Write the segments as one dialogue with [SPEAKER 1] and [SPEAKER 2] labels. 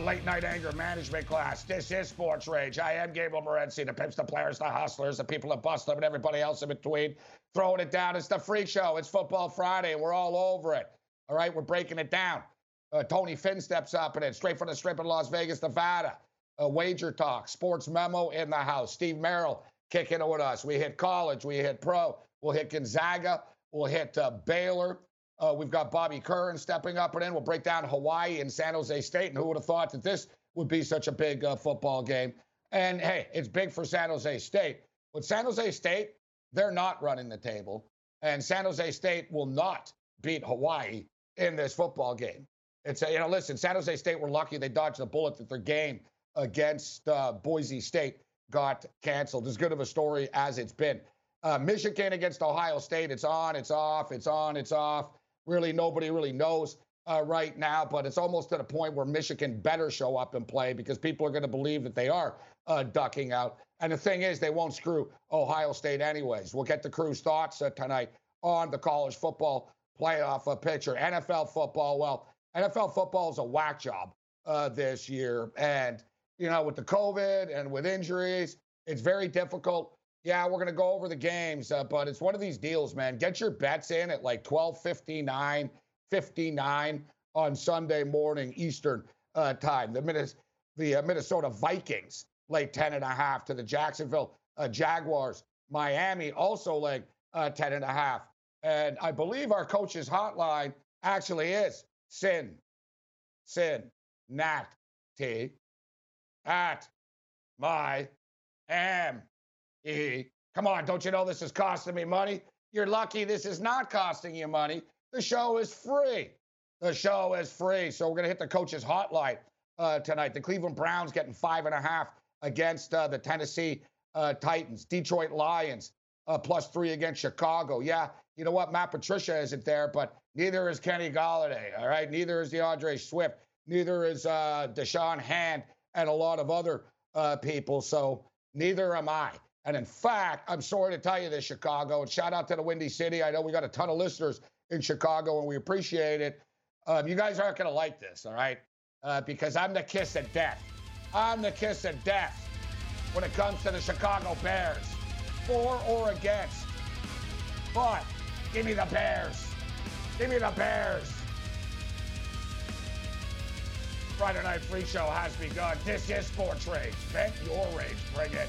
[SPEAKER 1] late night anger management class. This is Sports Rage. I am Gabriel Morency, the pimps, the players, the hustlers, the people that bust them, and everybody else in between. Throwing it down. It's the freak show. It's Football Friday. We're all over it. All right, we're breaking it down. Uh, Tony Finn steps up in it, straight from the strip in Las Vegas, Nevada. Uh, wager talk, sports memo in the house. Steve Merrill kicking it with us. We hit college, we hit pro, we'll hit Gonzaga, we'll hit uh, Baylor. Uh, we've got Bobby Curran stepping up and in. We'll break down Hawaii and San Jose State. And who would have thought that this would be such a big uh, football game? And hey, it's big for San Jose State. But San Jose State, they're not running the table. And San Jose State will not beat Hawaii in this football game. It's, a, you know, listen, San Jose State were lucky they dodged the bullet that their game against uh, Boise State got canceled. As good of a story as it's been. Uh, Michigan against Ohio State, it's on, it's off, it's on, it's off really nobody really knows uh, right now, but it's almost at a point where Michigan better show up and play because people are going to believe that they are uh, ducking out. And the thing is, they won't screw Ohio State anyways. We'll get the crew's thoughts uh, tonight on the college football playoff uh, picture. NFL football, well, NFL football is a whack job uh, this year. And, you know, with the COVID and with injuries, it's very difficult yeah, we're going to go over the games, uh, but it's one of these deals, man. Get your bets in at like 12:59, 59 on Sunday morning Eastern uh, time. The, Minnes- the uh, Minnesota Vikings lay 10 and a half to the Jacksonville uh, Jaguars. Miami also lay uh, 10 and a half. And I believe our coach's hotline actually is Sin, Sin, Nat, T, at my am. Come on, don't you know this is costing me money? You're lucky this is not costing you money. The show is free. The show is free. So we're going to hit the coach's hotline uh, tonight. The Cleveland Browns getting five and a half against uh, the Tennessee uh, Titans. Detroit Lions uh, plus three against Chicago. Yeah, you know what? Matt Patricia isn't there, but neither is Kenny Golladay. All right, neither is D'Andre Swift. Neither is uh, Da'Shawn Hand and a lot of other uh, people. So neither am I. And in fact, I'm sorry to tell you this, Chicago, and shout out to the Windy City. I know we got a ton of listeners in Chicago, and we appreciate it. Um, you guys aren't going to like this, all right? Uh, because I'm the kiss of death. I'm the kiss of death when it comes to the Chicago Bears, for or against. But give me the Bears. Give me the Bears. Friday Night Free Show has begun. This is Sports Rage. Vent your rage. Bring it.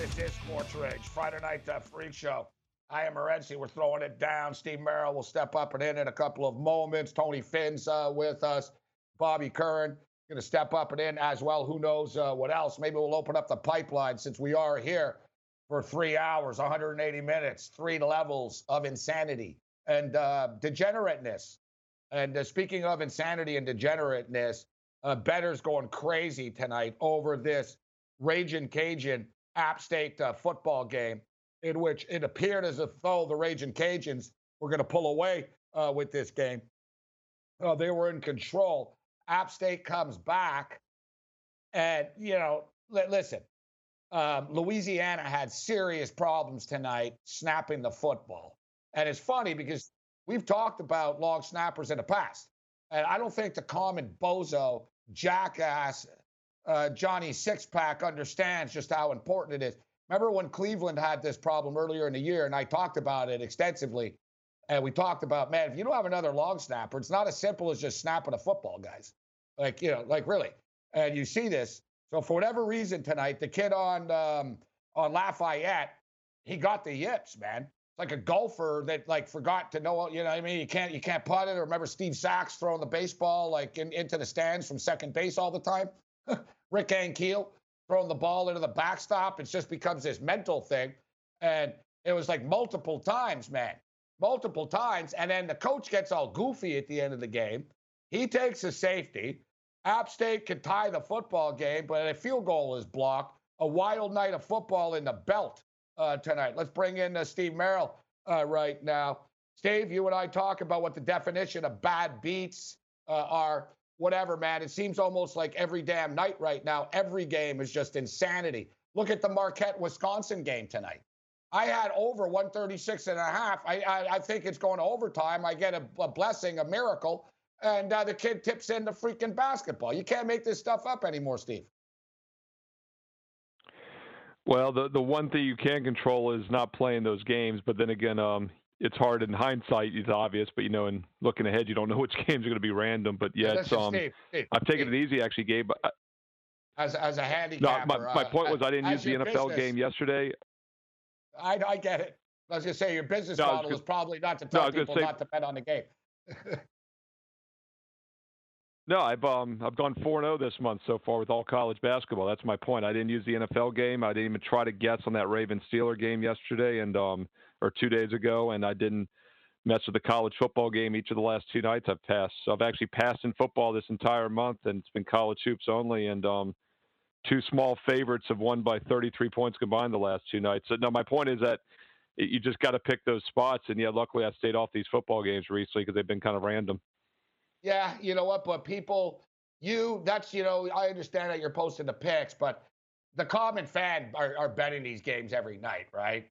[SPEAKER 1] Rage, Friday night uh, freak show. I am Morency. We're throwing it down. Steve Merrill will step up and in in a couple of moments. Tony Finn's uh, with us. Bobby Curran going to step up and in as well. Who knows uh, what else? Maybe we'll open up the pipeline since we are here for three hours, 180 minutes, three levels of insanity and uh, degenerateness. And uh, speaking of insanity and degenerateness, uh, Bettor's going crazy tonight over this Raging Cajun App State uh, football game in which it appeared as if though the Raging Cajuns were going to pull away uh, with this game. Uh, they were in control. App State comes back, and you know, li- listen, um, Louisiana had serious problems tonight snapping the football, and it's funny because we've talked about long snappers in the past, and I don't think the common bozo jackass uh, Johnny Sixpack understands just how important it is. Remember when Cleveland had this problem earlier in the year, and I talked about it extensively. And we talked about, man, if you don't have another long snapper, it's not as simple as just snapping a football, guys. Like, you know, like really. And you see this. So for whatever reason tonight, the kid on um, on Lafayette, he got the yips, man. It's like a golfer that like forgot to know, you know, what I mean, you can't you can't putt it. Or remember Steve Sax throwing the baseball like in, into the stands from second base all the time. Rick Ankiel throwing the ball into the backstop. It just becomes this mental thing. And it was like multiple times, man, multiple times. And then the coach gets all goofy at the end of the game. He takes a safety. App State can tie the football game, but a field goal is blocked. A wild night of football in the belt uh, tonight. Let's bring in uh, Steve Merrill uh, right now. Steve, you and I talk about what the definition of bad beats uh, are. Whatever, man. It seems almost like every damn night right now, every game is just insanity. Look at the Marquette Wisconsin game tonight. I had over 136 and a half. I, I, I think it's going to overtime. I get a, a blessing, a miracle, and uh, the kid tips in the freaking basketball. You can't make this stuff up anymore, Steve.
[SPEAKER 2] Well, the the one thing you can control is not playing those games. But then again, um, it's hard in hindsight. It's obvious, but you know, in looking ahead, you don't know which games are going to be random. But yeah, it's um, Steve, I've taken it easy actually, Gabe.
[SPEAKER 1] As as a handicapper.
[SPEAKER 2] No, my, my point uh, was I didn't use the NFL business, game yesterday.
[SPEAKER 1] I I get it. I was going to say your business no, model is probably not to tell no, people say, not to bet on the game.
[SPEAKER 2] No, I've um I've gone four zero oh this month so far with all college basketball. That's my point. I didn't use the NFL game. I didn't even try to guess on that Raven Steeler game yesterday and um or two days ago, and I didn't mess with the college football game each of the last two nights I've passed. So I've actually passed in football this entire month, and it's been college hoops only. And um, two small favorites have won by 33 points combined the last two nights. So no, my point is that you just got to pick those spots. And yeah, luckily I stayed off these football games recently because they've been kind of random.
[SPEAKER 1] Yeah, you know what? But people, you, that's, you know, I understand that you're posting the picks, but the common fan are, are betting these games every night, right?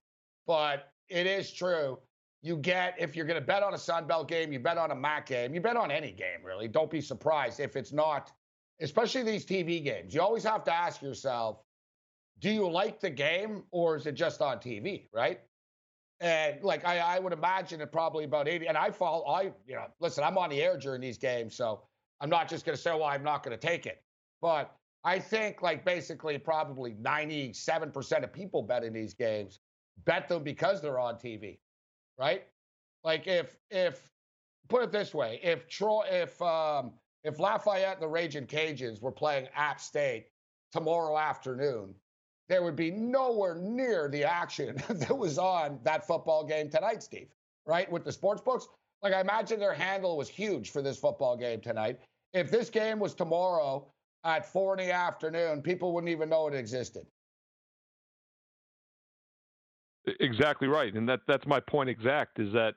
[SPEAKER 1] But it is true. You get, if you're going to bet on a Sun Belt game, you bet on a MAC game, you bet on any game, really. Don't be surprised if it's not, especially these TV games. You always have to ask yourself, do you like the game or is it just on TV, right? And like I, I would imagine it probably about 80. And I fall, I, you know, listen, I'm on the air during these games, so I'm not just gonna say, well, I'm not gonna take it. But I think like basically probably 97% of people bet in these games bet them because they're on TV. Right? Like if if put it this way, if Troy if um if Lafayette and the Raging Cajuns were playing App State tomorrow afternoon, there would be nowhere near the action that was on that football game tonight, Steve, right? With the sports books. Like, I imagine their handle was huge for this football game tonight. If this game was tomorrow at four in the afternoon, people wouldn't even know it existed.
[SPEAKER 2] Exactly right. And that that's my point exact is that,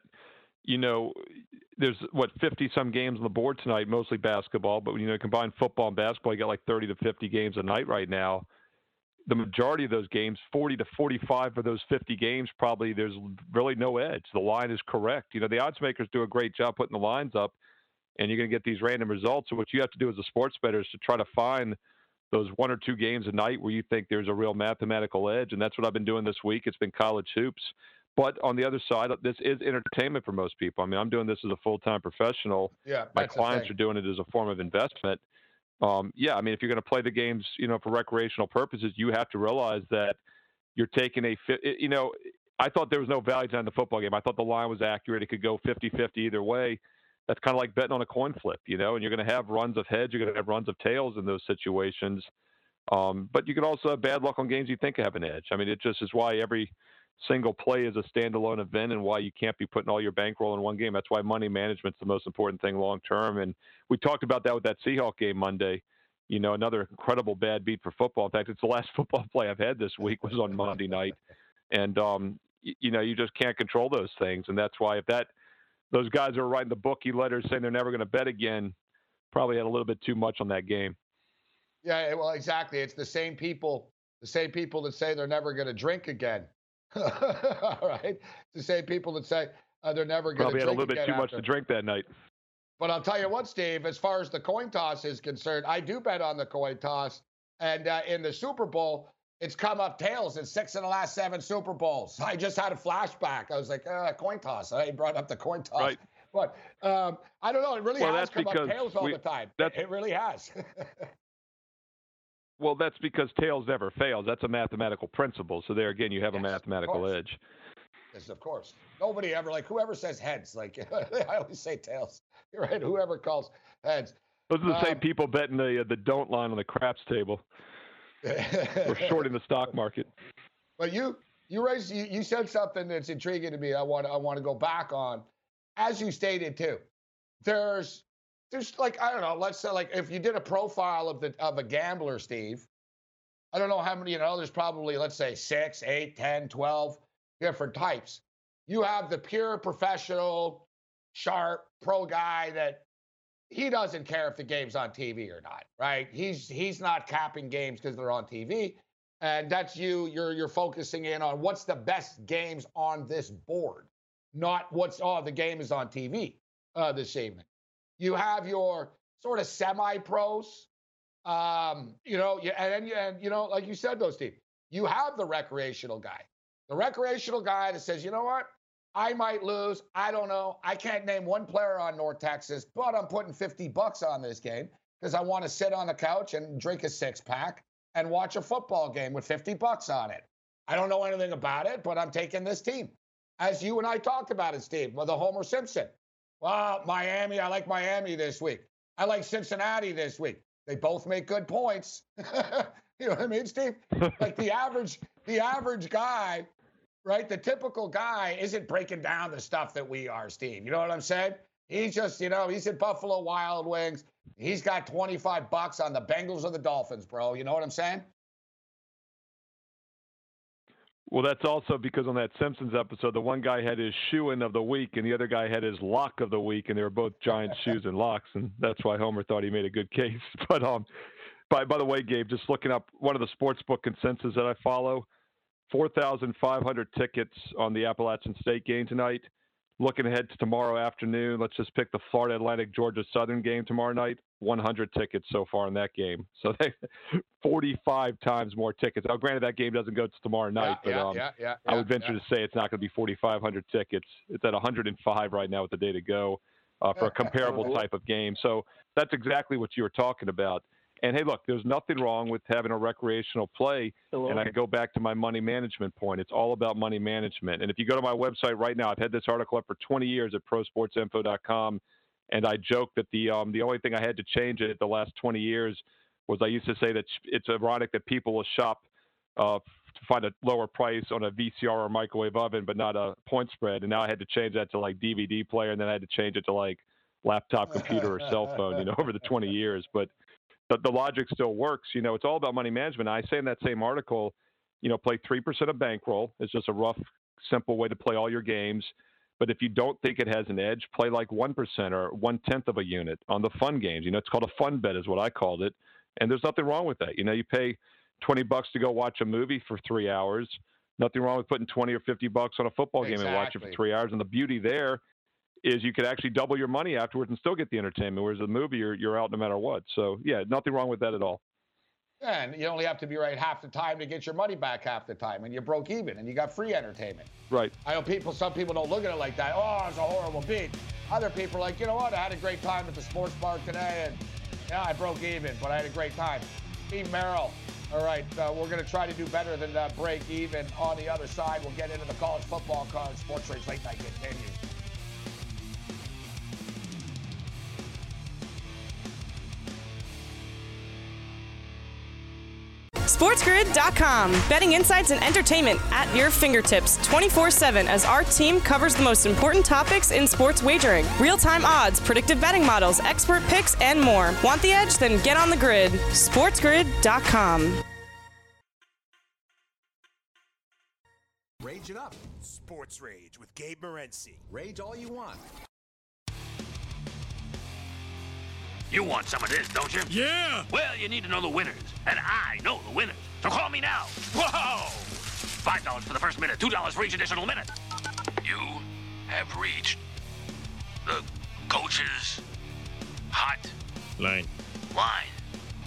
[SPEAKER 2] you know, there's what 50 some games on the board tonight, mostly basketball, but you know combine football and basketball, you got like 30 to 50 games a night right now the majority of those games, 40 to 45 of those 50 games, probably there's really no edge. The line is correct. You know, the odds makers do a great job putting the lines up, and you're going to get these random results. So what you have to do as a sports bettor is to try to find those one or two games a night where you think there's a real mathematical edge, and that's what I've been doing this week. It's been college hoops. But on the other side, this is entertainment for most people. I mean, I'm doing this as a full time professional.
[SPEAKER 1] Yeah,
[SPEAKER 2] my clients are doing it as a form of investment um, yeah, I mean, if you're going to play the games, you know, for recreational purposes, you have to realize that you're taking a, you know, I thought there was no value to the football game. I thought the line was accurate. It could go 50-50 either way. That's kind of like betting on a coin flip, you know, and you're going to have runs of heads. You're going to have runs of tails in those situations. Um, but you can also have bad luck on games you think have an edge. I mean, it just is why every single play is a standalone event and why you can't be putting all your bankroll in one game. That's why money management's the most important thing long term. And we talked about that with that Seahawk game Monday. You know, another incredible bad beat for football. In fact, it's the last football play I've had this week was on Monday night. And um, you, you know, you just can't control those things. And that's why if that those guys who are writing the bookie letters saying they're never going to bet again, probably had a little bit too much on that game.
[SPEAKER 1] Yeah, well, exactly. It's the same people, the same people that say they're never going to drink again. All right. The same people that say uh, they're never going to
[SPEAKER 2] Probably had a little bit too
[SPEAKER 1] after.
[SPEAKER 2] much to drink that night.
[SPEAKER 1] But I'll tell you what, Steve, as far as the coin toss is concerned, I do bet on the coin toss. And uh, in the Super Bowl, it's come up tails in six of the last seven Super Bowls. I just had a flashback. I was like, uh, coin toss. I brought up the coin toss.
[SPEAKER 2] Right.
[SPEAKER 1] But um, I don't know. It really well, has come up tails all we, the time. It really has.
[SPEAKER 2] Well, that's because tails never fails. That's a mathematical principle. So there again, you have yes, a mathematical edge.
[SPEAKER 1] Yes, of course. Nobody ever like whoever says heads. Like I always say tails. You're right. Whoever calls heads.
[SPEAKER 2] Those are the um, same people betting the the don't line on the craps table. We're shorting the stock market.
[SPEAKER 1] But you you raised you, you said something that's intriguing to me. I want I want to go back on, as you stated too. There's there's like I don't know. Let's say like if you did a profile of the of a gambler, Steve. I don't know how many. You know, there's probably let's say six, eight, ten, twelve different types. You have the pure professional, sharp pro guy that he doesn't care if the game's on TV or not, right? He's he's not capping games because they're on TV. And that's you, you're you're focusing in on what's the best games on this board, not what's oh, the game is on TV uh, this evening. You have your sort of semi-pros, um, you know, and, and, you know, like you said, though, Steve, you have the recreational guy, the recreational guy that says, you know what, I might lose. I don't know. I can't name one player on North Texas, but I'm putting 50 bucks on this game because I want to sit on the couch and drink a six pack and watch a football game with 50 bucks on it. I don't know anything about it, but I'm taking this team. As you and I talked about it, Steve, with the Homer Simpson. Well, Miami, I like Miami this week. I like Cincinnati this week. They both make good points. you know what I mean, Steve? Like the average, the average guy right? The typical guy isn't breaking down the stuff that we are, Steve. You know what I'm saying? He's just, you know, he's at Buffalo Wild Wings. He's got 25 bucks on the Bengals or the Dolphins, bro. You know what I'm saying?
[SPEAKER 2] Well, that's also because on that Simpsons episode, the one guy had his shoe in of the week and the other guy had his lock of the week, and they were both giant shoes and locks, and that's why Homer thought he made a good case. But um, by by the way, Gabe, just looking up one of the sports book consensus that I follow, 4,500 tickets on the Appalachian State game tonight. Looking ahead to tomorrow afternoon, let's just pick the Florida Atlantic Georgia Southern game tomorrow night. 100 tickets so far in that game. So they 45 times more tickets. Now, granted, that game doesn't go to tomorrow night,
[SPEAKER 1] yeah,
[SPEAKER 2] but um,
[SPEAKER 1] yeah, yeah,
[SPEAKER 2] I would venture
[SPEAKER 1] yeah.
[SPEAKER 2] to say it's not going to be 4,500 tickets. It's at 105 right now with the day to go uh, for a comparable type of game. So that's exactly what you were talking about. And hey, look, there's nothing wrong with having a recreational play.
[SPEAKER 3] Hello.
[SPEAKER 2] And I go back to my money management point. It's all about money management. And if you go to my website right now, I've had this article up for 20 years at prosportsinfo.com. And I joke that the um, the only thing I had to change it the last 20 years was I used to say that it's ironic that people will shop uh, to find a lower price on a VCR or microwave oven, but not a point spread. And now I had to change that to like DVD player, and then I had to change it to like laptop computer or cell phone. You know, over the 20 years, but the, the logic still works. You know, it's all about money management. I say in that same article, you know, play 3% of bankroll. It's just a rough, simple way to play all your games. But if you don't think it has an edge, play like 1% or one tenth of a unit on the fun games. You know, it's called a fun bet, is what I called it. And there's nothing wrong with that. You know, you pay 20 bucks to go watch a movie for three hours. Nothing wrong with putting 20 or 50 bucks on a football game and watch it for three hours. And the beauty there is you could actually double your money afterwards and still get the entertainment. Whereas the movie, you're, you're out no matter what. So, yeah, nothing wrong with that at all.
[SPEAKER 1] And you only have to be right half the time to get your money back half the time, and you broke even, and you got free entertainment.
[SPEAKER 2] Right.
[SPEAKER 1] I know people. Some people don't look at it like that. Oh, it's a horrible beat. Other people are like, you know what? I had a great time at the sports bar today, and yeah, I broke even, but I had a great time. Steve Merrill. All right, uh, we're going to try to do better than uh, break even on the other side. We'll get into the college football card. Sports Rage Late Night continues.
[SPEAKER 4] SportsGrid.com. Betting insights and entertainment at your fingertips 24 7 as our team covers the most important topics in sports wagering real time odds, predictive betting models, expert picks, and more. Want the edge? Then get on the grid. SportsGrid.com.
[SPEAKER 5] Rage it up. Sports Rage with Gabe Morency. Rage all you want.
[SPEAKER 6] You want some of this, don't you?
[SPEAKER 7] Yeah!
[SPEAKER 6] Well, you need to know the winners, and I know the winners. So call me now. Whoa! Five dollars for the first minute, two dollars for each additional minute. You have reached the coach's hot
[SPEAKER 7] Line.
[SPEAKER 6] line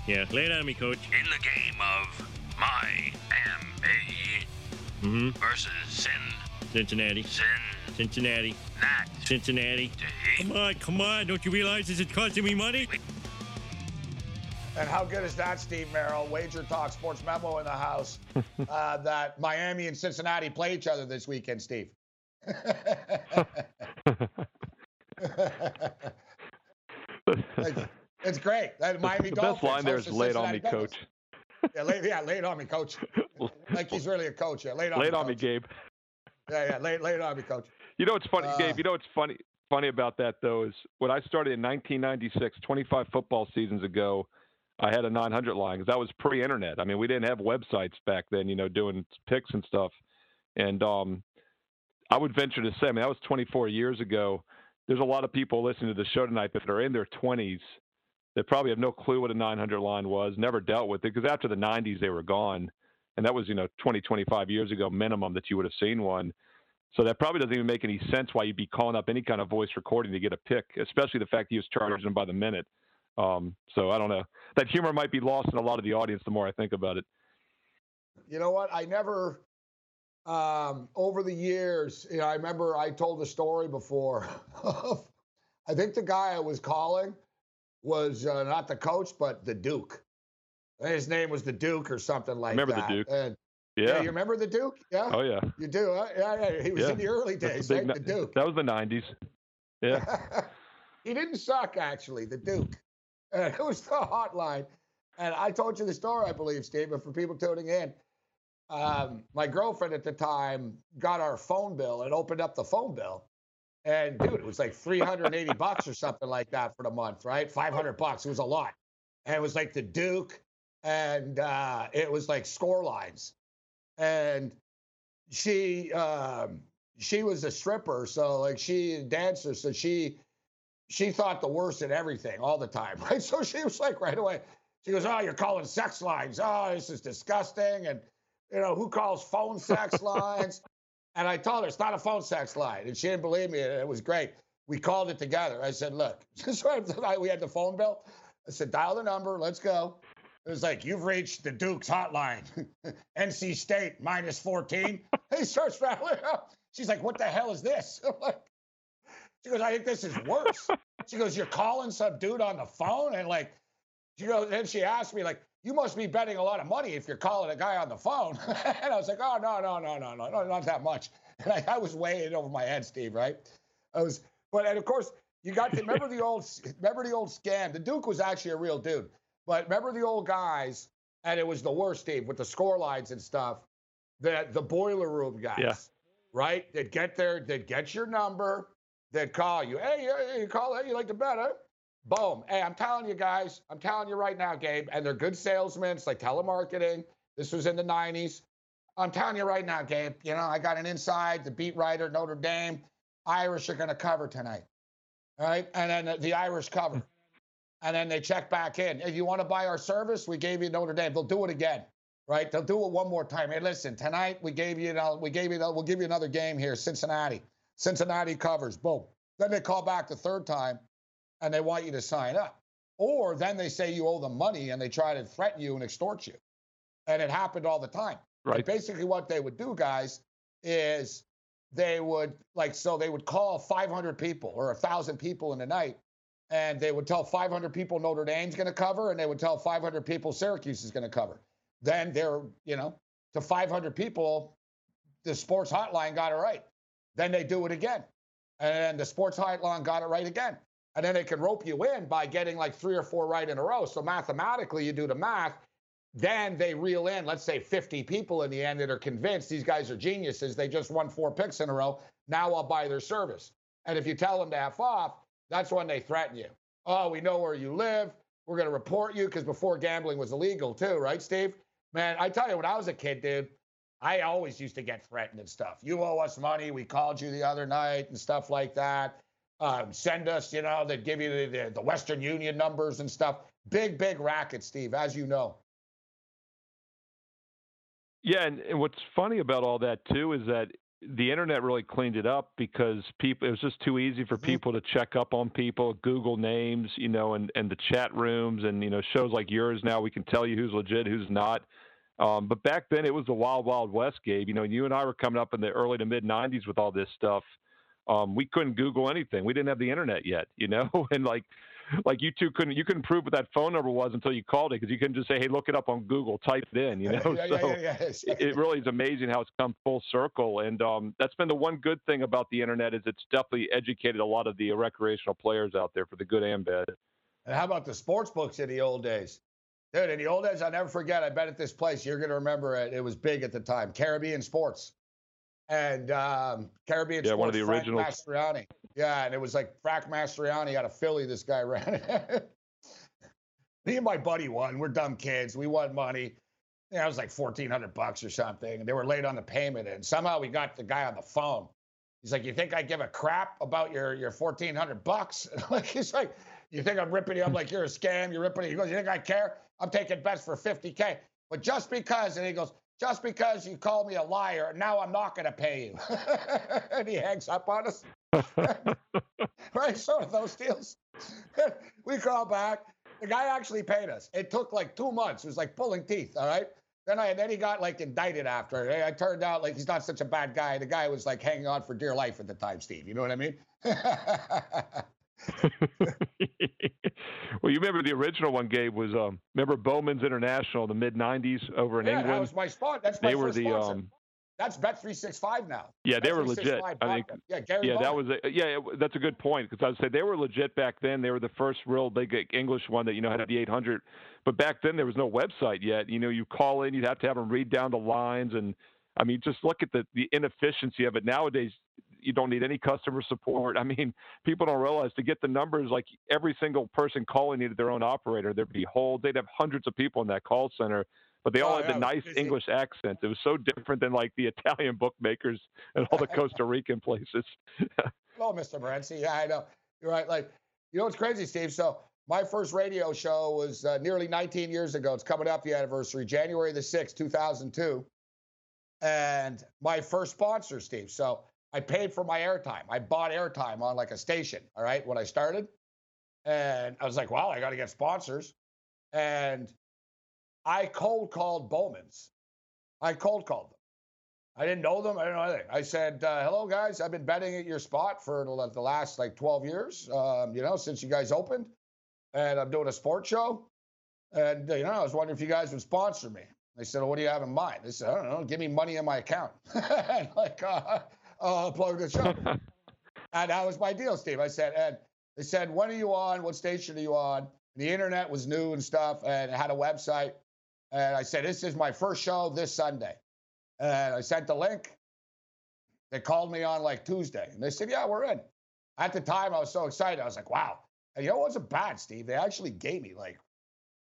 [SPEAKER 7] Yeah, lay it on me, coach.
[SPEAKER 6] in the game of my M.A.
[SPEAKER 7] Mm-hmm.
[SPEAKER 6] versus Sin
[SPEAKER 7] Cincinnati.
[SPEAKER 6] Sin
[SPEAKER 7] Cincinnati.
[SPEAKER 6] Nat
[SPEAKER 7] Cincinnati. Come on, come on. Don't you realize this is costing me money?
[SPEAKER 1] And how good is that, Steve Merrill? Wager Talk Sports Memo in the house uh, that Miami and Cincinnati play each other this weekend, Steve. it's, it's great. That Miami
[SPEAKER 2] the
[SPEAKER 1] Dolphins
[SPEAKER 2] best line there
[SPEAKER 1] host
[SPEAKER 2] is
[SPEAKER 1] the
[SPEAKER 2] lay it on me,
[SPEAKER 1] Bengals.
[SPEAKER 2] coach.
[SPEAKER 1] Yeah, lay, yeah, lay it on me, coach. like he's really a coach. Yeah, lay it on
[SPEAKER 2] lay
[SPEAKER 1] me.
[SPEAKER 2] it on me. Gabe.
[SPEAKER 1] Yeah, yeah, lay, lay it on me, coach.
[SPEAKER 2] You know what's funny,
[SPEAKER 1] Uh,
[SPEAKER 2] Gabe? You know what's funny funny about that though is when I started in 1996, 25 football seasons ago, I had a 900 line because that was pre-internet. I mean, we didn't have websites back then, you know, doing picks and stuff. And um, I would venture to say, I mean, that was 24 years ago. There's a lot of people listening to the show tonight that are in their 20s that probably have no clue what a 900 line was, never dealt with it because after the 90s they were gone, and that was you know 20, 25 years ago minimum that you would have seen one. So that probably doesn't even make any sense why you'd be calling up any kind of voice recording to get a pick, especially the fact he was charging them by the minute. Um, so I don't know. That humor might be lost in a lot of the audience the more I think about it.
[SPEAKER 1] You know what? I never, um, over the years, you know, I remember I told a story before. of- I think the guy I was calling was uh, not the coach, but the Duke. His name was the Duke or something like
[SPEAKER 2] Remember the
[SPEAKER 1] that.
[SPEAKER 2] Duke.
[SPEAKER 1] And,
[SPEAKER 2] Yeah.
[SPEAKER 1] you remember the Duke? Yeah.
[SPEAKER 2] oh yeah.
[SPEAKER 1] You do? Huh? Yeah, yeah. He was
[SPEAKER 2] Yeah.
[SPEAKER 1] in the early days,
[SPEAKER 2] the
[SPEAKER 1] right? The Duke.
[SPEAKER 2] That was the 90s. Yeah.
[SPEAKER 1] he didn't suck, actually, the Duke. And it was the hotline. And I told you the story, I believe, Steve, but for people tuning in, um, my girlfriend at the time got our phone bill and opened up the phone bill. And dude, it was like 380 bucks or something like that for the month, right? 500 bucks. It was a lot. And it was like the Duke and uh, it was like score lines. And she um, she was a stripper, so like she dancer, so she she thought the worst in everything all the time, right? So she was like right away, she goes, "Oh, you're calling sex lines? Oh, this is disgusting!" And you know who calls phone sex lines? And I told her it's not a phone sex line, and she didn't believe me, and it was great. We called it together. I said, "Look, so we had the phone bill. I said, dial the number, let's go." It was like, "You've reached the Duke's hotline, NC State 14." he starts rattling up. She's like, "What the hell is this?" Like, she goes, "I think this is worse." She goes, "You're calling some dude on the phone," and like, she goes, then she asked me like, "You must be betting a lot of money if you're calling a guy on the phone." and I was like, "Oh no, no, no, no, no, no, not that much." And I, I was way in over my head, Steve. Right? I was, but and of course, you got to remember the old, remember the old scam. The Duke was actually a real dude, but remember the old guys, and it was the worst, Steve, with the score lines and stuff. That the boiler room guys,
[SPEAKER 2] Yeah.
[SPEAKER 1] right? They'd get there, they'd get your number, they'd call you. Hey, you, you call that? You like the better? Boom. Hey, I'm telling you guys, I'm telling you right now, Gabe, and they're good salesmen. It's like telemarketing. This was in the 90s. I'm telling you right now, Gabe, you know, I got an inside, the beat writer, Notre Dame. Irish are going to cover tonight. All right. And then the- the Irish cover. And then they check back in. If you want to buy our service, we gave you Notre Dame. They'll do it again. Right? They'll do it one more time. Hey, listen, tonight we gave you, we gave you, we'll give you another game here, Cincinnati. Cincinnati covers. Boom. Then they call back the third time and they want you to sign up. Or then they say you owe them money and they try to threaten you and extort you. And it happened all the time.
[SPEAKER 2] Right.
[SPEAKER 1] Like basically, what they would do, guys, is they would like so they would call 500 people or a thousand people in the night, and they would tell 500 people Notre Dame's going to cover, and they would tell 500 people Syracuse is going to cover. Then they're you know to 500 people, the sports hotline got it right. Then they do it again, and the sports hotline got it right again. And then they can rope you in by getting like three or four right in a row. So mathematically, you do the math, then they reel in, let's say 50 people in the end that are convinced these guys are geniuses. They just won four picks in a row. Now I'll buy their service. And if you tell them to F off, that's when they threaten you. Oh, we know where you live. We're going to report you because before gambling was illegal too, right, Steve? Man, I tell you, when I was a kid, dude, I always used to get threatened and stuff. You owe us money. We called you the other night and stuff like that. Um, send us, you know, they'd give you the, the, the Western Union numbers and stuff. Big, big racket, Steve, as you know.
[SPEAKER 2] Yeah, and, and what's funny about all that too is that the internet really cleaned it up because people it was just too easy for
[SPEAKER 1] Mhm.
[SPEAKER 2] people to check up on people, Google names, you know, and and the chat rooms and you know shows like yours now we can tell you who's legit, who's not. Um, but back then it was the wild, wild west, Gabe. You know, you and I were coming up in the early to mid '90s with all this stuff. Um, we couldn't Google anything. We didn't have the internet yet, you know, and like like you two couldn't you couldn't prove what that phone number was until you called it because you couldn't just say hey look it up on google type it in you know
[SPEAKER 1] yeah,
[SPEAKER 2] so
[SPEAKER 1] yeah, yeah, yeah.
[SPEAKER 2] it it really is amazing how it's come full circle and um, that's been the one good thing about the internet is it's definitely educated a lot of the recreational players out there for the good and bad
[SPEAKER 1] And how about the sports books in the old days? Dude, in the old days, I'll never forget. I bet at this place, you're going to remember it. It was big at the time. Caribbean Sports. And um, Caribbean
[SPEAKER 2] Yeah,
[SPEAKER 1] Sports.
[SPEAKER 2] one of the
[SPEAKER 1] Frank
[SPEAKER 2] originals.
[SPEAKER 1] Mastriani. Yeah, and it was like Frank Mastriani out of Philly. This guy ran. Me and my buddy won. We're dumb kids. We won money. Yeah, it was like fourteen hundred bucks or something. And they were late on the payment, and somehow we got the guy on the phone. He's like, "You think I give a crap about your your fourteen hundred bucks?" like he's like, "You think I'm ripping you up like you're a scam? You're ripping." He goes, "You think I care? I'm taking bets for fifty k." But just because, and he goes, "Just because you called me a liar, now I'm not going to pay you." and he hangs up on us. right? So those deals. we call back. The guy actually paid us. It took like two months. It was like pulling teeth. All right. Then I then he got like indicted after. I turned out like he's not such a bad guy. The guy was like hanging on for dear life at the time, Steve. You know what I mean?
[SPEAKER 2] well, you remember the original one, Gabe, was um, remember Bowman's International in the mid '90s over in
[SPEAKER 1] yeah, that
[SPEAKER 2] England.
[SPEAKER 1] was my spot. That's my
[SPEAKER 2] they were the
[SPEAKER 1] sponsor.
[SPEAKER 2] um,
[SPEAKER 1] That's Bet three six five now.
[SPEAKER 2] yeah, they were legit. I think
[SPEAKER 1] yeah, Gary.
[SPEAKER 2] yeah, that was a, yeah, it, that's a good point because I would say they were legit back then. They were the first real big English one that you know had the 800. But back then there was no website yet. You know, you call in, you'd have to have them read down the lines, and I mean, just look at the the inefficiency of it nowadays. You don't need any customer support. I mean, people don't realize to get the numbers, like every single person calling needed their own operator. There'd be holds. They'd have hundreds of people in that call center, but they all
[SPEAKER 1] Oh,
[SPEAKER 2] had the nice
[SPEAKER 1] busy.
[SPEAKER 2] English accents. It was so different than like the Italian bookmakers and all the Costa Rican places.
[SPEAKER 1] Hello, Mr. Morency. Yeah, I know. You're right. Like, you know what's crazy, Steve? So my first radio show was uh, nearly 19 years ago. It's coming up the anniversary, January the 6th, 2002. And my first sponsor, Steve. So I paid for my airtime. I bought airtime on like a station, all right, when I started. And I was like, wow, I got to get sponsors. And I cold called Bowman's. I cold called them. I didn't know them. I didn't know anything. I said, uh, "Hello, guys. I've been betting at your spot for the, last like 12 years. Um, you know, since you guys opened, and I'm doing a sports show. And you know, I was wondering if you guys would sponsor me." They said, well, "What do you have in mind?" They said, "I don't know. Give me money in my account." like, uh, Oh, I'll plug the show. and that was my deal, Steve. I said, and they said, "When are you on? What station are you on?" The internet was new and stuff, and it had a website. And I said, "This is my first show this Sunday." And I sent the link. They called me on like Tuesday, and they said, "Yeah, we're in." At the time, I was so excited. I was like, "Wow!" And you know what wasn't bad, Steve? They actually gave me like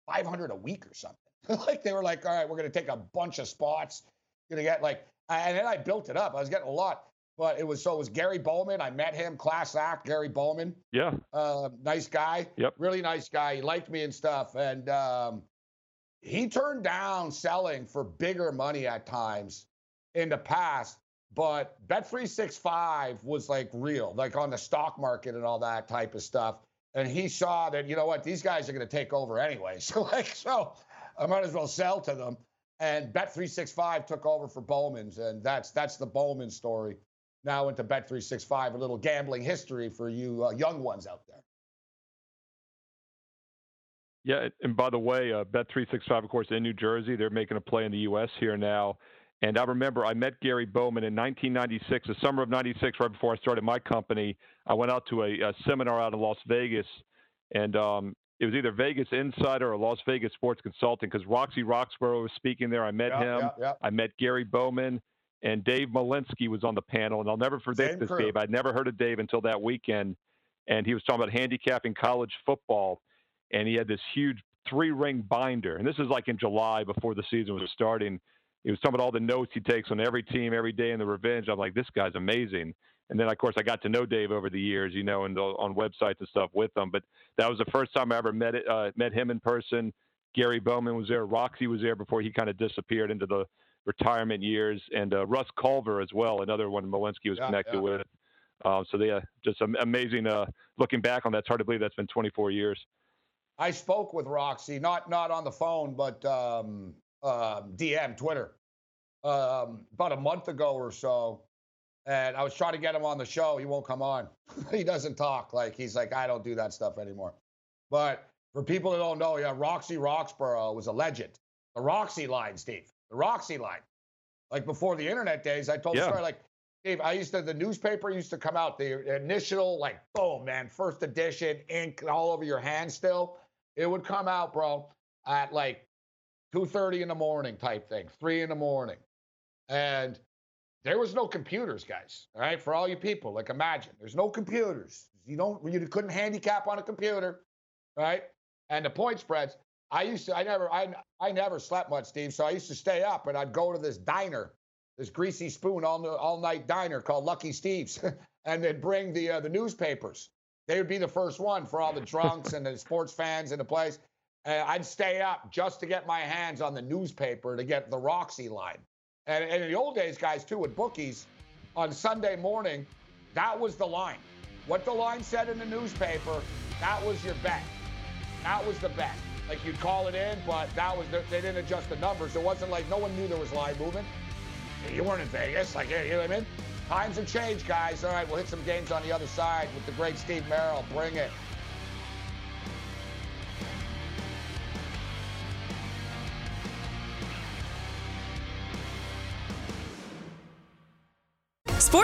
[SPEAKER 1] 500 a week or something. like they were like, "All right, we're gonna take a bunch of spots. Gonna get like," and then I built it up. I was getting a lot, but it was so it was Gary Bowman. I met him, class act, Gary Bowman
[SPEAKER 2] yeah,
[SPEAKER 1] uh, nice guy.
[SPEAKER 2] Yep.
[SPEAKER 1] Really nice guy. He liked me and stuff. And um, he turned down selling for bigger money at times in the past. But Bet365 was like real, like on the stock market and all that type of stuff. And he saw that, you know what, these guys are going to take over anyway. So, like, so I might as well sell to them. And Bet365 took over for Bowman's. And that's that's the Bowman story. Now into Bet365, a little gambling history for you uh, young ones out there.
[SPEAKER 2] yeah. And by the way, uh, Bet three six five, of course, in New Jersey, they're making a play in the U.S. here now. And I remember I met Gary Bowman in 1996, the summer of '96, right before I started my company. I went out to a, a seminar out in Las Vegas, and um, it was either Vegas Insider or Las Vegas Sports Consulting because Roxy Roxborough was speaking there. I met
[SPEAKER 1] Yeah,
[SPEAKER 2] him.
[SPEAKER 1] yeah, yeah.
[SPEAKER 2] I met Gary Bowman, and Dave Malinsky was on the panel. And I'll never forget
[SPEAKER 1] Same
[SPEAKER 2] this,
[SPEAKER 1] crew.
[SPEAKER 2] Dave. I'd never heard of Dave until that weekend, and he was talking about handicapping college football, and he had this huge three-ring binder. And this is like in July before the season was starting. He was talking about all the notes he takes on every team every day in the revenge. I'm like, this guy's amazing. And then, of course, I got to know Dave over the years, you know, and on websites and stuff with him. But that was the first time I ever met it, uh, met him in person. Gary Bowman was there. Roxy was there before he kind of disappeared into the retirement years, and uh, Russ Culver as well, another one Malinsky was
[SPEAKER 1] Yeah,
[SPEAKER 2] connected
[SPEAKER 1] yeah.
[SPEAKER 2] with. Uh, so yeah, just amazing. Uh, looking back on that, it's hard to believe that's been 24 years.
[SPEAKER 1] I spoke with Roxy, not not on the phone, but um, um, DM, Twitter, um, about a month ago or so. And I was trying to get him on the show. He won't come on. he doesn't talk. Like he's like, I don't do that stuff anymore. But for people that don't know, yeah, Roxy Roxborough was a legend. The Roxy line, Steve. The Roxy line. Like before the internet days, I told the story. Like, Dave, I used to the newspaper used to come out. The initial, like, boom, man, first edition, ink all over your hand still. It would come out, bro. at like 2:30 in the morning type thing, three in the morning, and there was no computers, guys. All right, for all you people, like imagine there's no computers. You don't, you couldn't handicap on a computer, right? And the point spreads. I used to, I never, I, I never slept much, Steve. So I used to stay up and I'd go to this diner, this greasy spoon all all night diner called Lucky Steve's, and they'd bring the uh, the newspapers. They would be the first one for all the drunks and the sports fans in the place. And I'd stay up just to get my hands on the newspaper to get the Roxy line. And, and in the old days, guys, too, with bookies, on Sunday morning, that was the line. What the line said in the newspaper, that was your bet. That was the bet. Like you'd call it in, but that was the, they didn't adjust the numbers. It wasn't like no one knew there was live movement. You weren't in Vegas, like you know what I mean. Times have changed, guys. All right, we'll hit some games on the other side with the great Steve Merrill. Bring it.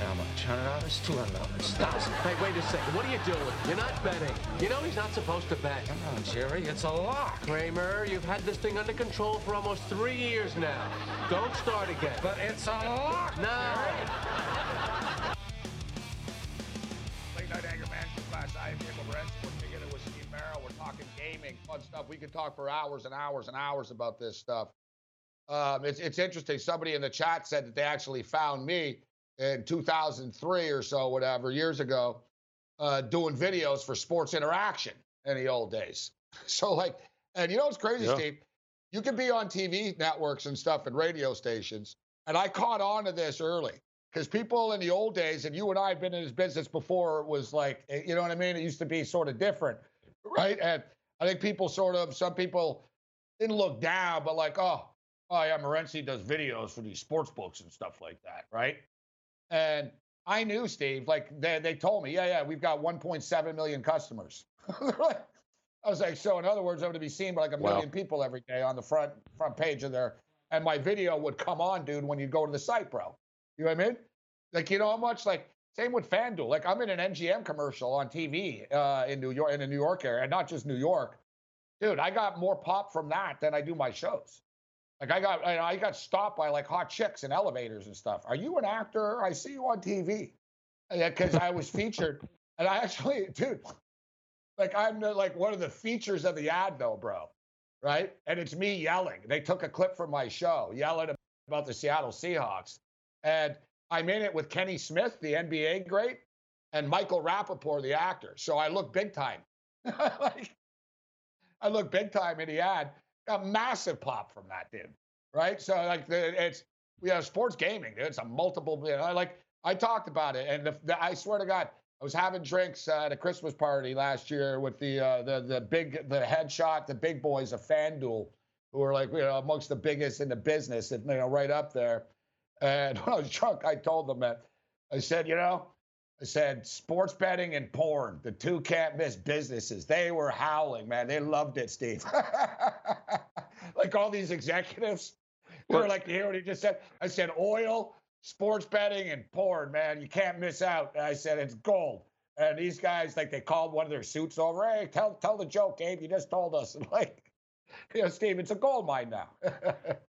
[SPEAKER 3] How much? Hundred dollars? Two hundred dollars? Thousand?
[SPEAKER 8] Hey, wait a second. What are you doing? You're not betting. You know he's not supposed to bet.
[SPEAKER 3] Come on, Jerry. It's a lock.
[SPEAKER 8] Kramer, you've had this thing under control for almost three years now. Don't start again.
[SPEAKER 3] But it's a lock.
[SPEAKER 8] No.
[SPEAKER 1] Late night anger management class. I am Gabriel Morency. We're together with Steve Merrill. We're talking gaming, fun stuff. We could talk for hours and hours and hours about this stuff. Um, it's it's interesting. Somebody in the chat said that they actually found me in 2003 or so, whatever, years ago, uh, doing videos for Sports Interaction in the old days. So, like, and you know what's crazy,
[SPEAKER 2] Yeah.
[SPEAKER 1] Steve? You could be on TV networks and stuff and radio stations. And I caught on to this early because people in the old days, and you and I have been in this business before, it was like, eh, you know what I mean? It used to be sort of different, right? And I think people sort of, some people didn't look down, but like, oh, oh yeah, Morency does videos for these sports books and stuff like that, right? And I knew Steve, like they, they told me, yeah, yeah, we've got 1.7 million customers. I was like, so in other words, I'm going to be seen by like a
[SPEAKER 2] Wow.
[SPEAKER 1] million people every day on the front front page of their, and my video would come on, dude, when you go to the site, bro. You know what I mean? Like, you know how much? Like, same with FanDuel. Like, I'm in an MGM commercial on TV uh, in New York, in the New York area, and not just New York. Dude, I got more pop from that than I do my shows. Like, I got, I, I got stopped by like hot chicks in elevators and stuff. Are you an actor? I see you on TV. Because I was featured, and I actually, dude, like I'm like one of the features of the ad, though, bro. Right? And it's me yelling. They took a clip from my show, yelling about the Seattle Seahawks. And I'm in it with Kenny Smith, the NBA great, and Michael Rapaport, the actor. So I look big time. like, I look big time in the ad. Got massive pop from that, dude. Right? So like the, it's we have sports gaming, dude. It's a multiple. You know, like I talked about it, and the, the, I swear to God, I was having drinks uh, at a Christmas party last year with the uh, the the big the headshot, the big boys of FanDuel, who are like you know amongst the biggest in the business, and you know right up there. And when I was drunk, I told them that I said, you know, said sports betting and porn, the two can't miss businesses. They were howling, man. They loved it, Steve. like all these executives. They were like, you hear what he just said? I said oil, sports betting, and porn, man. You can't miss out. And I said it's gold. And these guys, like, they called one of their suits over. Hey, tell tell the joke, Gabe. You just told us. And like, you know, Steve, it's a gold mine now.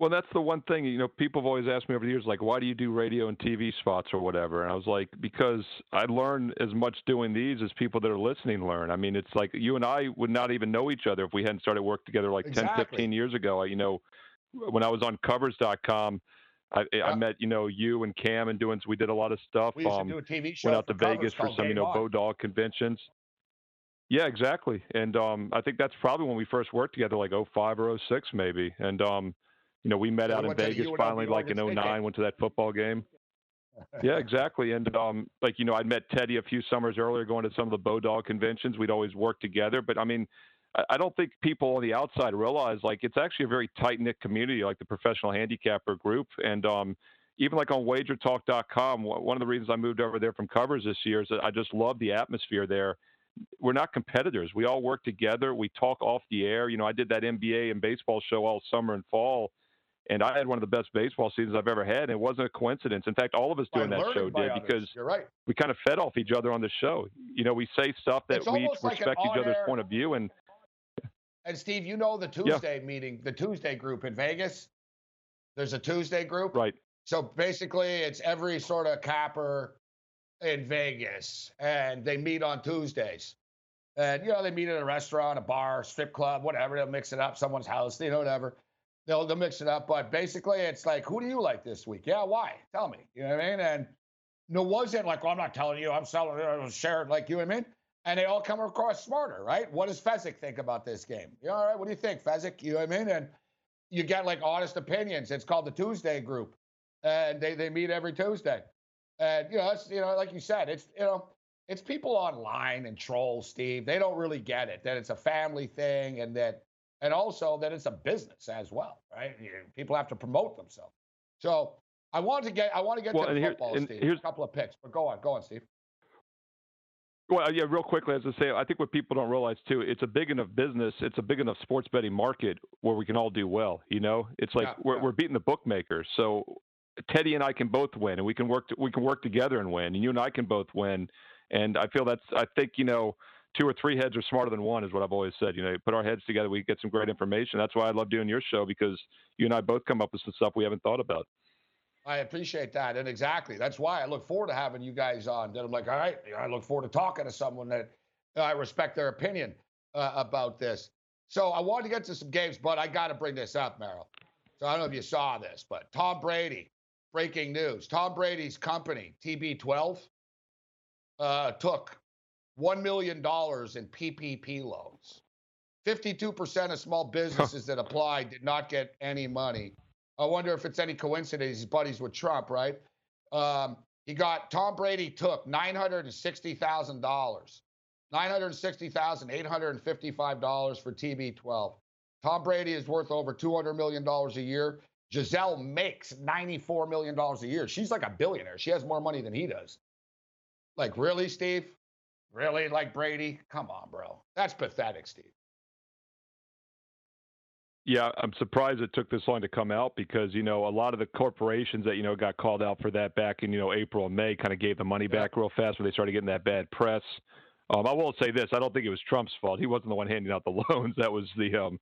[SPEAKER 2] Well, that's the one thing, you know, people have always asked me over the years, like, why do you do radio and TV spots or whatever? And I was like, because I learn as much doing these as people that are listening learn. I mean, it's like you and I would not even know each other if we hadn't started work together like 10, 15 years ago. I, you know, when I was on covers.com, I,
[SPEAKER 1] Yeah.
[SPEAKER 2] I met, you know, you and Cam and doing, we did a lot of stuff.
[SPEAKER 1] we used
[SPEAKER 2] um,
[SPEAKER 1] to do a TV show.
[SPEAKER 2] went out to Vegas for some, you know,
[SPEAKER 1] On.
[SPEAKER 2] Bodog conventions. Yeah, exactly. And um, I think that's probably when we first worked together, like 05 or 06 maybe. And um, you know, we met out in
[SPEAKER 1] went to the
[SPEAKER 2] Vegas finally, like in
[SPEAKER 1] Oregon
[SPEAKER 2] 09, went to that football game. yeah, exactly. And um, like you know, I'd met Teddy a few summers earlier, going to some of the Bodog conventions. We'd always work together. But I mean, I don't think people on the outside realize like it's actually a very tight knit community, like the professional handicapper group, and um, even like on WagerTalk.com. One of the reasons I moved over there from covers this year is that I just love the atmosphere there. We're not competitors. We all work together. We talk off the air. You know, I did that NBA and baseball show all summer and fall, and I had one of the best baseball seasons I've ever had. And it wasn't a coincidence. In fact, all of us doing that show did
[SPEAKER 1] others.
[SPEAKER 2] because
[SPEAKER 1] right.
[SPEAKER 2] we kind of fed off each other on the show. You know, we say stuff that
[SPEAKER 1] It's
[SPEAKER 2] we
[SPEAKER 1] like
[SPEAKER 2] respect each other's point of view, and
[SPEAKER 1] And Steve, you know the Tuesday meeting, the Tuesday group in Vegas. There's a Tuesday group.
[SPEAKER 2] right.
[SPEAKER 1] So basically, it's every sort of capper in Vegas, and they meet on Tuesdays. And you know, they meet at a restaurant, a bar, strip club, whatever. They'll mix it up, someone's house, you know, whatever. They'll they'll mix it up. But basically, it's like, who do you like this week? Yeah, why? Tell me. You know what I mean? And no, wasn't like, well, I'm not telling you, I'm selling I'm sharing, like you know I mean? And they all come across smarter, right? What does Fezzik think about this game? You know, all right, what do you think, Fezzik? You know what I mean? And you get like honest opinions. It's called the Tuesday group and they, they meet every Tuesday. And you know, it's you know, like you said, it's you know, it's people online and trolls, Steve. They don't really get it that it's a family thing, and that and also that it's a business as well, right? You- People have to promote themselves. So I want to get I want to get
[SPEAKER 2] Well,
[SPEAKER 1] to the
[SPEAKER 2] here-
[SPEAKER 1] football, Steve.
[SPEAKER 2] here's-
[SPEAKER 1] a couple of picks, but go on, go on, Steve.
[SPEAKER 2] Well, yeah, real quickly, as I say, I think what people don't realize too, it's a big enough business, it's a big enough sports betting market where we can all do well. You know, it's like
[SPEAKER 1] Yeah,
[SPEAKER 2] we're
[SPEAKER 1] yeah.
[SPEAKER 2] we're beating the bookmakers. So Teddy and I can both win, and we can work we can work together and win, and you and I can both win. And I feel that's I think you know two or three heads are smarter than one is what I've always said. You know, put our heads together, we get some great information. That's why I love doing your show because you and I both come up with some stuff we haven't thought about.
[SPEAKER 1] I appreciate that, and exactly that's why I look forward to having you guys on. That I'm like, all right, I look forward to talking to someone that I respect their opinion uh, about this. So I wanted to get to some games, but I got to bring this up, Merrill. So I don't know if you saw this, but Tom Brady, breaking news: Tom Brady's company, TB12, uh, took one million dollars in PPP loans. 52% of small businesses that applied did not get any money. I wonder if it's any coincidence he's buddies with Trump, right? Um, he got Tom Brady took nine hundred and sixty thousand dollars, nine hundred sixty thousand eight hundred and fifty-five dollars for TB12. Tom Brady is worth over two hundred million dollars a year. Gisele makes ninety-four million dollars a year. She's like a billionaire. She has more money than he does. Like really, Steve? Really, like Brady? Come on, bro. That's pathetic, Steve.
[SPEAKER 2] Yeah, I'm surprised it took this long to come out because you know a lot of the corporations that you know got called out for that back in you know April and May kind of gave the money
[SPEAKER 1] Yeah.
[SPEAKER 2] back real fast when they started getting that bad press. Um, I will say this: I don't think it was Trump's fault. He wasn't the one handing out the loans. That was the um,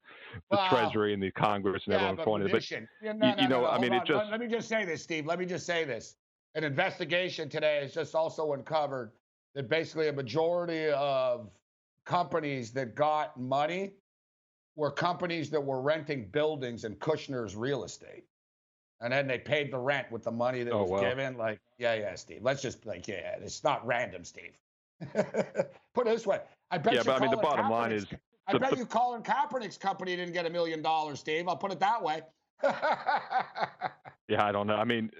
[SPEAKER 2] the
[SPEAKER 1] Well,
[SPEAKER 2] Treasury and the Congress and
[SPEAKER 1] Yeah,
[SPEAKER 2] everyone
[SPEAKER 1] but
[SPEAKER 2] pointed. But
[SPEAKER 1] yeah, no,
[SPEAKER 2] you-
[SPEAKER 1] no,
[SPEAKER 2] you know,
[SPEAKER 1] no,
[SPEAKER 2] I mean, it just-
[SPEAKER 1] Let, let me just say this, Steve. Let me just say this. An investigation today has just also uncovered that basically a majority of companies that got money were companies that were renting buildings in Kushner's real estate. And then they paid the rent with the money that
[SPEAKER 2] Oh,
[SPEAKER 1] was
[SPEAKER 2] wow.
[SPEAKER 1] given. Like, yeah, yeah, Steve. Let's just like, yeah, it's not random, Steve. Put it this way. I bet
[SPEAKER 2] Yeah,
[SPEAKER 1] you
[SPEAKER 2] but I mean, the bottom line is
[SPEAKER 1] I
[SPEAKER 2] the-
[SPEAKER 1] bet
[SPEAKER 2] the-
[SPEAKER 1] you Colin Kaepernick's company didn't get a million dollars, Steve. I'll put it that way.
[SPEAKER 2] Yeah, I don't know. I mean,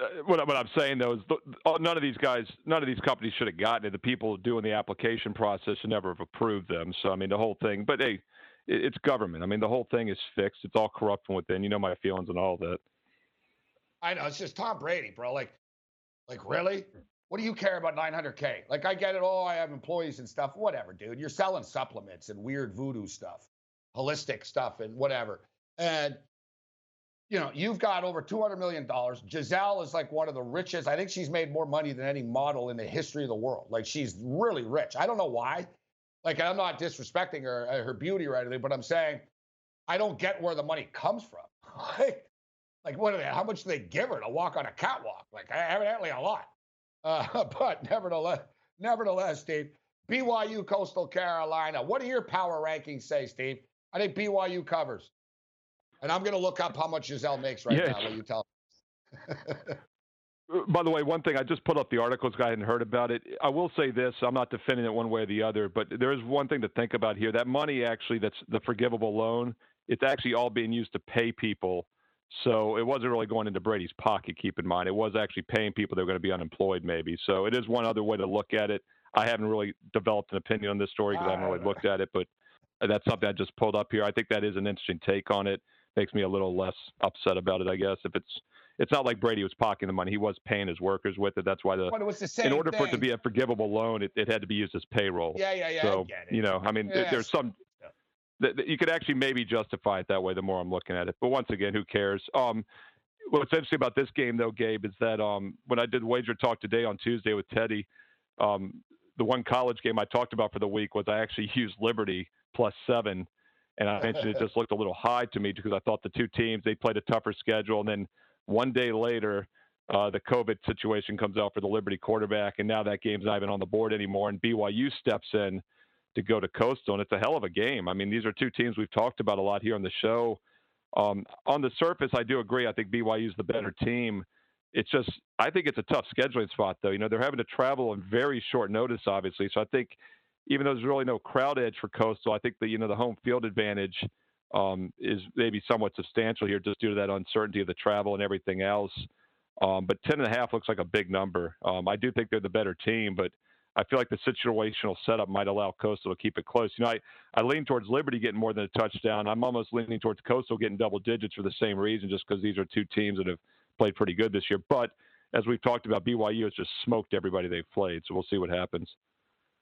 [SPEAKER 2] uh, what, what I'm saying though is th- oh, none of these guys, none of these companies should have gotten it. The people doing the application process should never have approved them. So I mean, the whole thing. But hey, it, it's government. I mean, the whole thing is fixed. It's all corrupt from within. You know my feelings and all that.
[SPEAKER 1] I know it's just Tom Brady, bro. Like, like really? What do you care about 900k? Like, I get it. Oh, I have employees and stuff. Whatever, dude. You're selling supplements and weird voodoo stuff, holistic stuff, and whatever. And you know, you've got over 200 million dollars. Gisele is like one of the richest. I think she's made more money than any model in the history of the world. Like, she's really rich. I don't know why. Like, I'm not disrespecting her, uh, her beauty or anything, but I'm saying I don't get where the money comes from. Like, like what are they? How much do they give her to walk on a catwalk? Like evidently a lot. Uh, but nevertheless, nevertheless, Steve, BYU Coastal Carolina. What do your power rankings say, Steve? I think BYU covers. And I'm going to look up how much Gisele makes right
[SPEAKER 2] Yeah.
[SPEAKER 1] now. You tell?
[SPEAKER 2] By the way, one thing I just put up the articles. I hadn't heard about it. I will say this: I'm not defending it one way or the other, but there is one thing to think about here. That money, actually, that's the forgivable loan. It's actually all being used to pay people. So it wasn't really going into Brady's pocket. Keep in mind, it was actually paying people that were going to be unemployed, maybe. So it is one other way to look at it. I haven't really developed an opinion on this story because I haven't really
[SPEAKER 1] ah.
[SPEAKER 2] looked at it, but that's something I just pulled up here. I think that is an interesting take on it. Makes me a little less upset about it, I guess. If it's it's not like Brady was pocketing the money; he was paying his workers with it. That's why the,
[SPEAKER 1] but it was the same
[SPEAKER 2] in order
[SPEAKER 1] thing.
[SPEAKER 2] for it to be a forgivable loan, it, it had to be used as payroll.
[SPEAKER 1] Yeah, yeah, yeah.
[SPEAKER 2] So
[SPEAKER 1] I get it.
[SPEAKER 2] you know, I mean,
[SPEAKER 1] Yes.
[SPEAKER 2] there's some that that you could actually maybe justify it that way. The more I'm looking at it, but once again, who cares? Um, what's interesting about this game, though, Gabe, is that um, when I did wager talk today on Tuesday with Teddy, um, the one college game I talked about for the week was I actually used Liberty plus seven, and I mentioned it just looked a little high to me because I thought the two teams they played a tougher schedule, and then one day later. Uh, the COVID situation comes out for the Liberty quarterback, and now that game's not even on the board anymore. And BYU steps in to go to Coastal, and it's a hell of a game. I mean, these are two teams we've talked about a lot here on the show. Um, on the surface, I do agree. I think BYU is the better team. It's just, I think it's a tough scheduling spot, though. You know, they're having to travel on very short notice, obviously. So I think, even though there's really no crowd edge for Coastal, I think the you know the home field advantage um, is maybe somewhat substantial here, just due to that uncertainty of the travel and everything else. Um, but ten and a half looks like a big number. Um, I do think they're the better team, but I feel like the situational setup might allow Coastal to keep it close. You know, I, I lean towards Liberty getting more than a touchdown. I'm almost leaning towards Coastal getting double digits for the same reason, just because these are two teams that have played pretty good this year. But as we've talked about, BYU has just smoked everybody they've played, so we'll see what happens.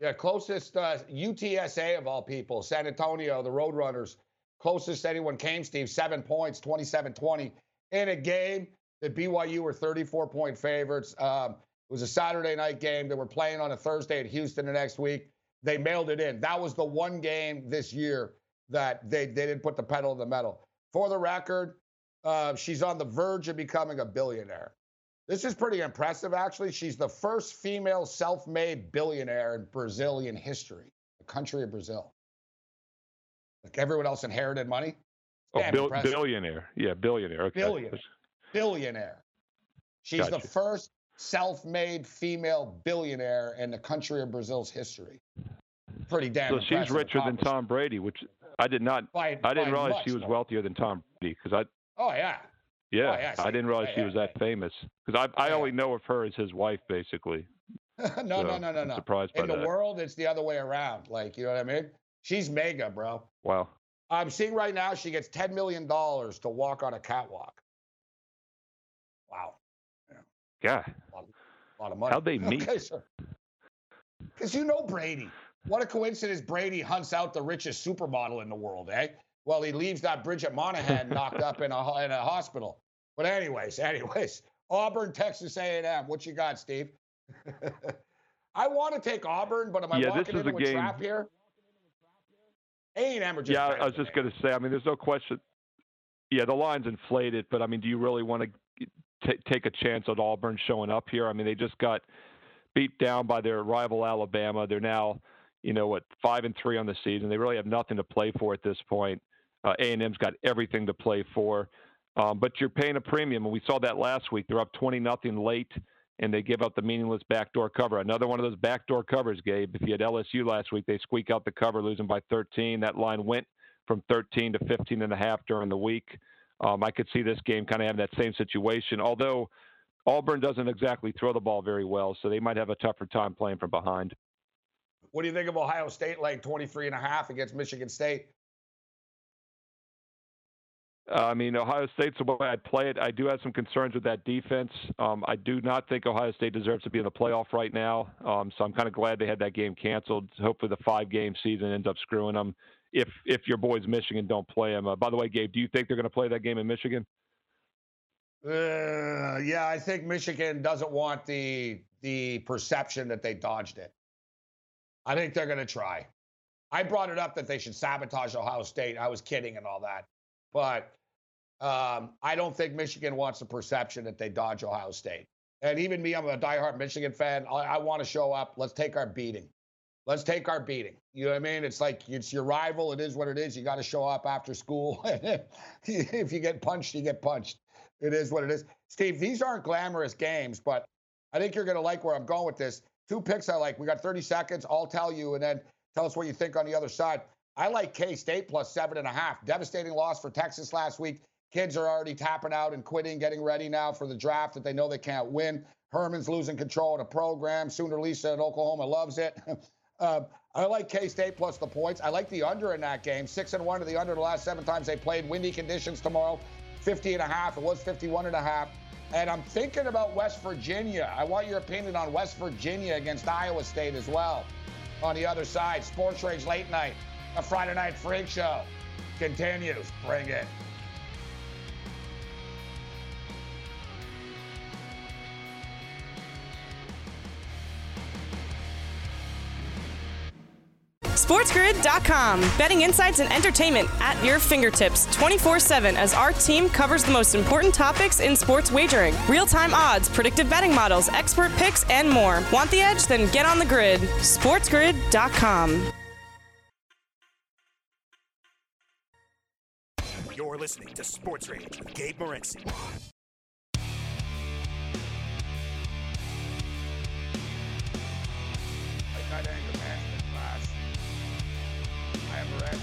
[SPEAKER 1] Yeah, closest uh, UTSA of all people, San Antonio, the Roadrunners. Closest anyone came, Steve, seven points, 27 20 in a game that BYU were 34 point favorites. Um, it was a Saturday night game. They were playing on a Thursday at Houston the next week. They mailed it in. That was the one game this year that they, they didn't put the pedal to the metal. For the record, uh, she's on the verge of becoming a billionaire. This is pretty impressive, actually. She's the first female self made billionaire in Brazilian history, the country of Brazil. Like everyone else inherited money.
[SPEAKER 2] Oh,
[SPEAKER 1] impressive.
[SPEAKER 2] billionaire. Yeah, billionaire. Okay.
[SPEAKER 1] Billion. Billionaire. She's the first self made female billionaire in the country of Brazil's history. Pretty damn
[SPEAKER 2] So she's richer than. Tom Brady, which I did not.
[SPEAKER 1] By-
[SPEAKER 2] I didn't realize
[SPEAKER 1] much
[SPEAKER 2] she was wealthier than Tom Brady because I.
[SPEAKER 1] Oh, yeah.
[SPEAKER 2] Yeah,
[SPEAKER 1] yeah,
[SPEAKER 2] I didn't realize she was that famous because I I only know of her as his wife basically.
[SPEAKER 1] no,
[SPEAKER 2] So,
[SPEAKER 1] no, no, no,
[SPEAKER 2] I'm
[SPEAKER 1] no.
[SPEAKER 2] surprised by
[SPEAKER 1] In the
[SPEAKER 2] that.
[SPEAKER 1] world, it's the other way around. Like, you know what I mean? She's mega, bro.
[SPEAKER 2] Wow.
[SPEAKER 1] I'm seeing right now she gets $10 million to walk on a catwalk. Wow.
[SPEAKER 2] Yeah.
[SPEAKER 1] A lot of money.
[SPEAKER 2] How'd they meet?
[SPEAKER 1] Okay. Because you know Brady. What a coincidence Brady hunts out the richest supermodel in the world, eh? Well, he leaves that Bridget Moynahan knocked up in a, in a hospital. But anyways, anyways, Auburn, Texas A&M. What you got, Steve? I want to take Auburn, but am I
[SPEAKER 2] Yeah, this
[SPEAKER 1] walking
[SPEAKER 2] is
[SPEAKER 1] into
[SPEAKER 2] a
[SPEAKER 1] a,
[SPEAKER 2] game-
[SPEAKER 1] trap here? A&M are just
[SPEAKER 2] yeah, I was just going to say. I mean, there's no question. Yeah, the line's inflated, but I mean, do you really want to t- take a chance at Auburn showing up here? I mean, they just got beat down by their rival Alabama. They're now, you know, what five and three on the season. They really have nothing to play for at this point. Uh, A&M's got everything to play for, um, but you're paying a premium, and we saw that last week. They're up twenty nothing late, and they give up the meaningless backdoor cover. Another one of those backdoor covers, Gabe. If you had LSU last week, they squeak out the cover, losing by 13. That line went from 13 to 15 and a half during the week. Um, I could see this game kind of having that same situation, although Auburn doesn't exactly throw the ball very well, so they might have a tougher time playing from behind.
[SPEAKER 1] What do you think of Ohio State laying 23 and a half against Michigan State?
[SPEAKER 2] Uh, I mean, Ohio State's the way I'd play it. I do have some concerns with that defense. Um, I do not think Ohio State deserves to be in the playoff right now. Um, so I'm kind of glad they had that game canceled. Hopefully, the five-game season ends up screwing them. If if your boys Michigan don't play them. Uh, by the way, Gabe, do you think they're going to play that game in Michigan?
[SPEAKER 1] Uh, yeah, I think Michigan doesn't want the the perception that they dodged it. I think they're going to try. I brought it up that they should sabotage Ohio State. I was kidding and all that, but um, I don't think Michigan wants the perception that they dodge Ohio State. And even me, I'm a diehard Michigan fan. I, I want to show up. Let's take our beating. Let's take our beating. You know what I mean? It's like it's your rival. It is what it is. You got to show up after school. if you get punched, you get punched. It is what it is. Steve, these aren't glamorous games, but I think you're going to like where I'm going with this. Two picks I like. We got 30 seconds. I'll tell you, and then tell us what you think on the other side. I like K State plus seven and a half. Devastating loss for Texas last week. Kids are already tapping out and quitting, getting ready now for the draft that they know they can't win. Herman's losing control of the program. Sooner Lisa at Oklahoma loves it. um, I like K State plus the points. I like the under in that game. Six and one to the under the last seven times they played. Windy conditions tomorrow, 50 and a half. It was 51 and a half. And I'm thinking about West Virginia. I want your opinion on West Virginia against Iowa State as well. On the other side, Sports Rage Late Night, a Friday Night Freak Show continues. Bring it.
[SPEAKER 4] SportsGrid.com. Betting insights and entertainment at your fingertips 24 7 as our team covers the most important topics in sports wagering real time odds, predictive betting models, expert picks, and more. Want the edge? Then get on the grid. SportsGrid.com.
[SPEAKER 5] You're listening to Sports Rage with Gabe Morency.
[SPEAKER 1] Late night anger management class. I am Morency.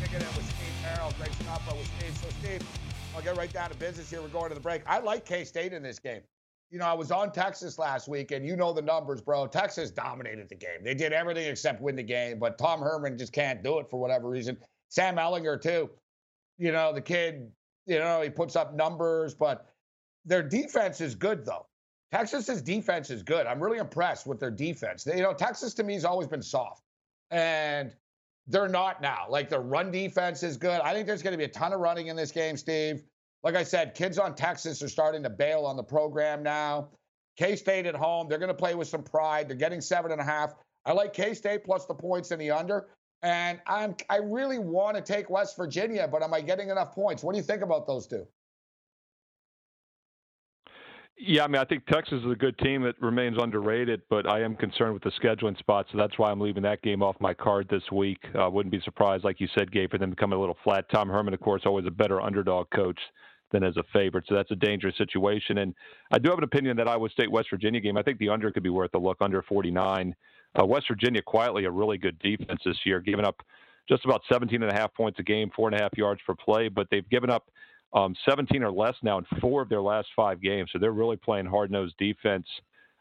[SPEAKER 1] Kicking it with Steve Merrill. Great stuff with Steve. So, Steve, I'll get right down to business here. We're going to the break. I like K State in this game. You know, I was on Texas last week, and you know the numbers, bro. Texas dominated the game. They did everything except win the game, but Tom Herman just can't do it for whatever reason. Sam Ehlinger, too. You know, the kid, you know, he puts up numbers, but their defense is good, though. Texas's defense is good. I'm really impressed with their defense. They, you know, Texas to me has always been soft, and they're not now. Like their run defense is good. I think there's going to be a ton of running in this game, Steve. Like I said, kids on Texas are starting to bail on the program now. K State at home, they're going to play with some pride. They're getting seven and a half. I like K State plus the points in the under. And I'm I really want to take West Virginia, but am I getting enough points? What do you think about those two?
[SPEAKER 2] Yeah, I mean, I think Texas is a good team that remains underrated, but I am concerned with the scheduling spot, so that's why I'm leaving that game off my card this week. Uh, wouldn't be surprised, like you said, Gabe, for them come a little flat. Tom Herman, of course, always a better underdog coach than as a favorite, so that's a dangerous situation. And I do have an opinion that Iowa State West Virginia game. I think the under could be worth a look, under 49. Uh, West Virginia quietly a really good defense this year, giving up just about 17 and a half points a game, four and a half yards per play, but they've given up um, 17 or less now in four of their last five games. So they're really playing hard nosed defense.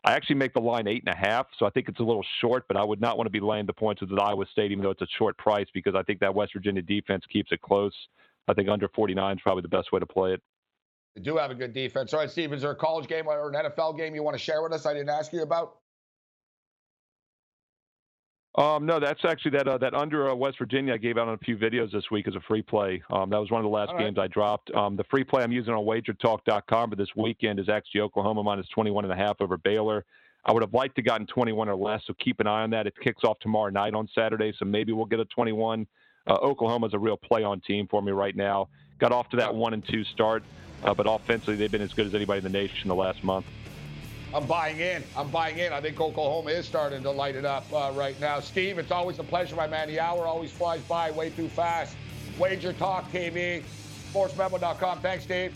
[SPEAKER 2] I actually make the line eight and a half, so I think it's a little short, but I would not want to be laying the points with Iowa State, even though it's a short price, because I think that West Virginia defense keeps it close. I think under 49 is probably the best way to play it.
[SPEAKER 1] They do have a good defense. All right, Steve, is there a college game or an NFL game you want to share with us? I didn't ask you about.
[SPEAKER 2] Um, no, that's actually that uh, that under uh, West Virginia I gave out on a few videos this week as a free play. Um, that was one of the last games I dropped. Um, the free play I'm using on WagerTalk.com, but this weekend is actually Oklahoma minus 21 and a half over Baylor. I would have liked to gotten 21 or less, so keep an eye on that. It kicks off tomorrow night on Saturday, so maybe we'll get a 21. Uh, Oklahoma's a real play-on team for me right now. Got off to that one and two start, uh, but offensively they've been as good as anybody in the nation the last month.
[SPEAKER 1] I'm buying in. I'm buying in. I think Oklahoma is starting to light it up uh, right now. Steve, it's always a pleasure, my man. The hour always flies by way too fast. Wager Talk TV, sportsmemo.com. Thanks, Steve.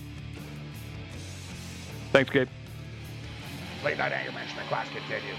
[SPEAKER 2] Thanks, Gabe.
[SPEAKER 1] Late night anger management class continues.